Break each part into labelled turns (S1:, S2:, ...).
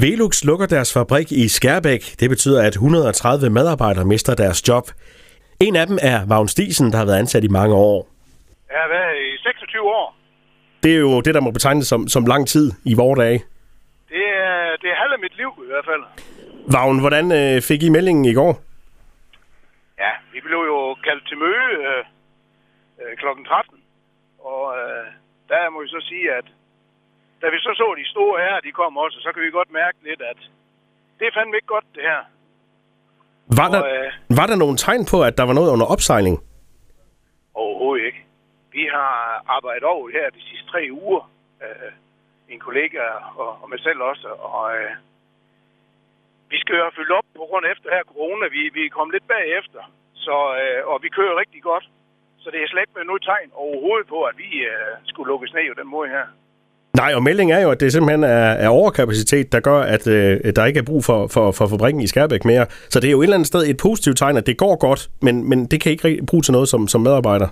S1: Velux lukker deres fabrik i Skærbæk. Det betyder, at 130 medarbejdere mister deres job. En af dem er Vagn Stisen, der har været ansat i mange år.
S2: Jeg har været i 26 år.
S1: Det er jo det, der må betegnes som, som lang tid i vores dage.
S2: Det er, det er halve mit liv i hvert fald.
S1: Vagn, hvordan øh, fik I meldingen i går?
S2: Ja, vi blev jo kaldt til møde øh, øh, kl. 13. Og øh, der må jeg så sige, at da vi så så de store herrer, de kom også, så kan vi godt mærke lidt, at det er fandme ikke godt, det her.
S1: Var der,
S2: Og, øh,
S1: var der nogle tegn på, at der var noget under opsejling?
S2: Overhovedet ikke. Vi har arbejdet over her de sidste tre uger. Øh, en kollega og, og mig selv også. Og øh, vi skal jo have fyldt op på grund af efter her corona. Vi, vi er kommet lidt bagefter. Så, øh, og vi kører rigtig godt. Så det er slet ikke med noget tegn overhovedet på, at vi øh, skulle lukkes ned på den måde her.
S1: Nej, og meldingen er jo, at det simpelthen er, er overkapacitet, der gør, at øh, der ikke er brug for, for, for fabrikken i Skærbæk mere. Så det er jo et eller andet sted et positivt tegn, at det går godt, men, men det kan ikke rigtig bruge til noget som, som medarbejder.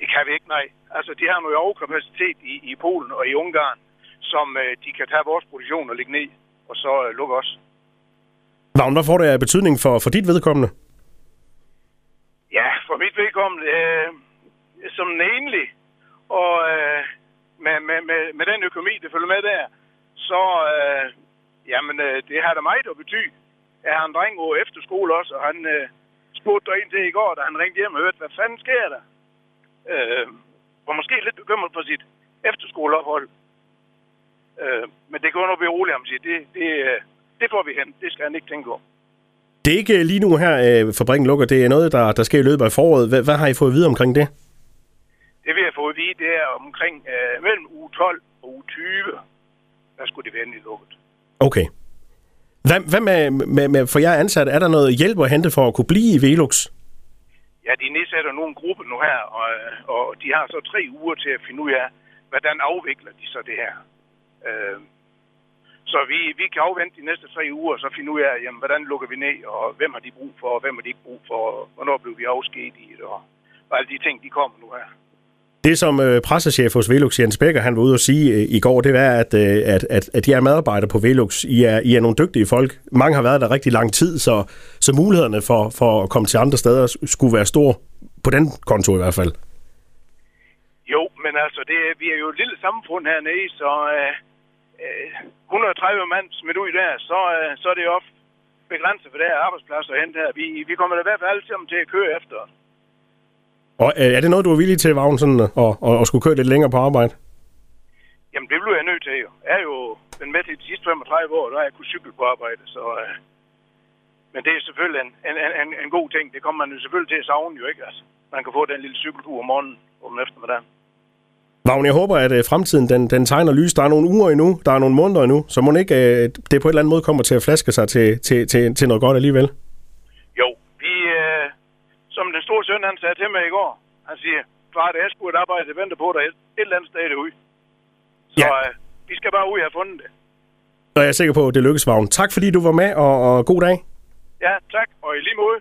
S2: Det kan vi ikke, nej. Altså, de har noget overkapacitet i, i Polen og i Ungarn, som øh, de kan tage vores produktion og lægge ned, og så øh, lukke os.
S1: Vagn, hvad får det af betydning for, for dit vedkommende?
S2: Ja, for mit vedkommende, øh, som en enlig, og øh, med, med, med, med den økonomi, der følger med der, så øh, jamen, øh, det har da meget at betyde. Jeg har en dreng over efterskole også, og han øh, spurgte der ind til i går, da han ringte hjem og hørte, hvad fanden sker der? Øh, var måske lidt bekymret for sit efterskoleophold. Øh, men det kan jo nok blive roligt om. Det, det, øh, det får vi hen. Det skal han ikke tænke på.
S1: Det er ikke lige nu her, øh, fabrikken lukker. Det er noget, der, der sker i løbet af foråret. Hvad, hvad har I fået at vide omkring det?
S2: Fået at vide, det er omkring øh, mellem uge 12 og uge 20, der skulle det være endelig lukket.
S1: Okay. Hvad, hvad med, med, med, for jer ansat, er der noget hjælp at hente for at kunne blive i Velux?
S2: Ja, de nedsætter en gruppe nu her, og, og de har så tre uger til at finde ud af, hvordan afvikler de så det her. Øh, så vi, vi kan afvente de næste tre uger, og så finde ud af, jamen, hvordan lukker vi ned, og hvem har de brug for, og hvem har de ikke brug for, og hvornår blev vi afskediget, og, og alle de ting, de kommer nu her.
S1: Det, som øh, pressechef hos Velux, Jens Becker, han var ude at sige øh, i går, det var, at, øh, at, at, at de er medarbejdere på Velux. I er, I er nogle dygtige folk. Mange har været der rigtig lang tid, så, så mulighederne for, for at komme til andre steder skulle være store. På den konto i hvert fald.
S2: Jo, men altså, det, vi er jo et lille samfund hernede, så øh, øh 130 mand smidt ud der, så, øh, så er det jo ofte begrænset for der her arbejdspladser at hente her. Vi, vi kommer da i hvert fald alle sammen til at køre efter.
S1: Og øh, er det noget, du er villig til, Vagn, sådan, at, at, at skulle køre lidt længere på arbejde?
S2: Jamen, det bliver jeg nødt til jo. Jeg er jo den med til de sidste 35 år, der har jeg kunnet cykle på arbejde, så... Øh, men det er selvfølgelig en, en, en, en god ting. Det kommer man jo selvfølgelig til at savne jo, ikke? Altså, man kan få den lille cykeltur om morgenen om eftermiddagen.
S1: Vagn, jeg håber, at øh, fremtiden den, den tegner lys. Der er nogle uger endnu, der er nogle måneder endnu, så må ikke øh, det på en eller anden måde kommer til at flaske sig til, til, til, til noget godt alligevel.
S2: Som den store søn, han sagde til mig i går, han siger, far, det er sgu et arbejde, det venter på dig et, et eller andet sted derude. Så
S1: Ja.
S2: øh, vi skal bare ud og have fundet det.
S1: Og jeg er sikker på, at det lykkes, Vagn. Tak fordi du var med, og, og god dag.
S2: Ja, tak, og i lige måde.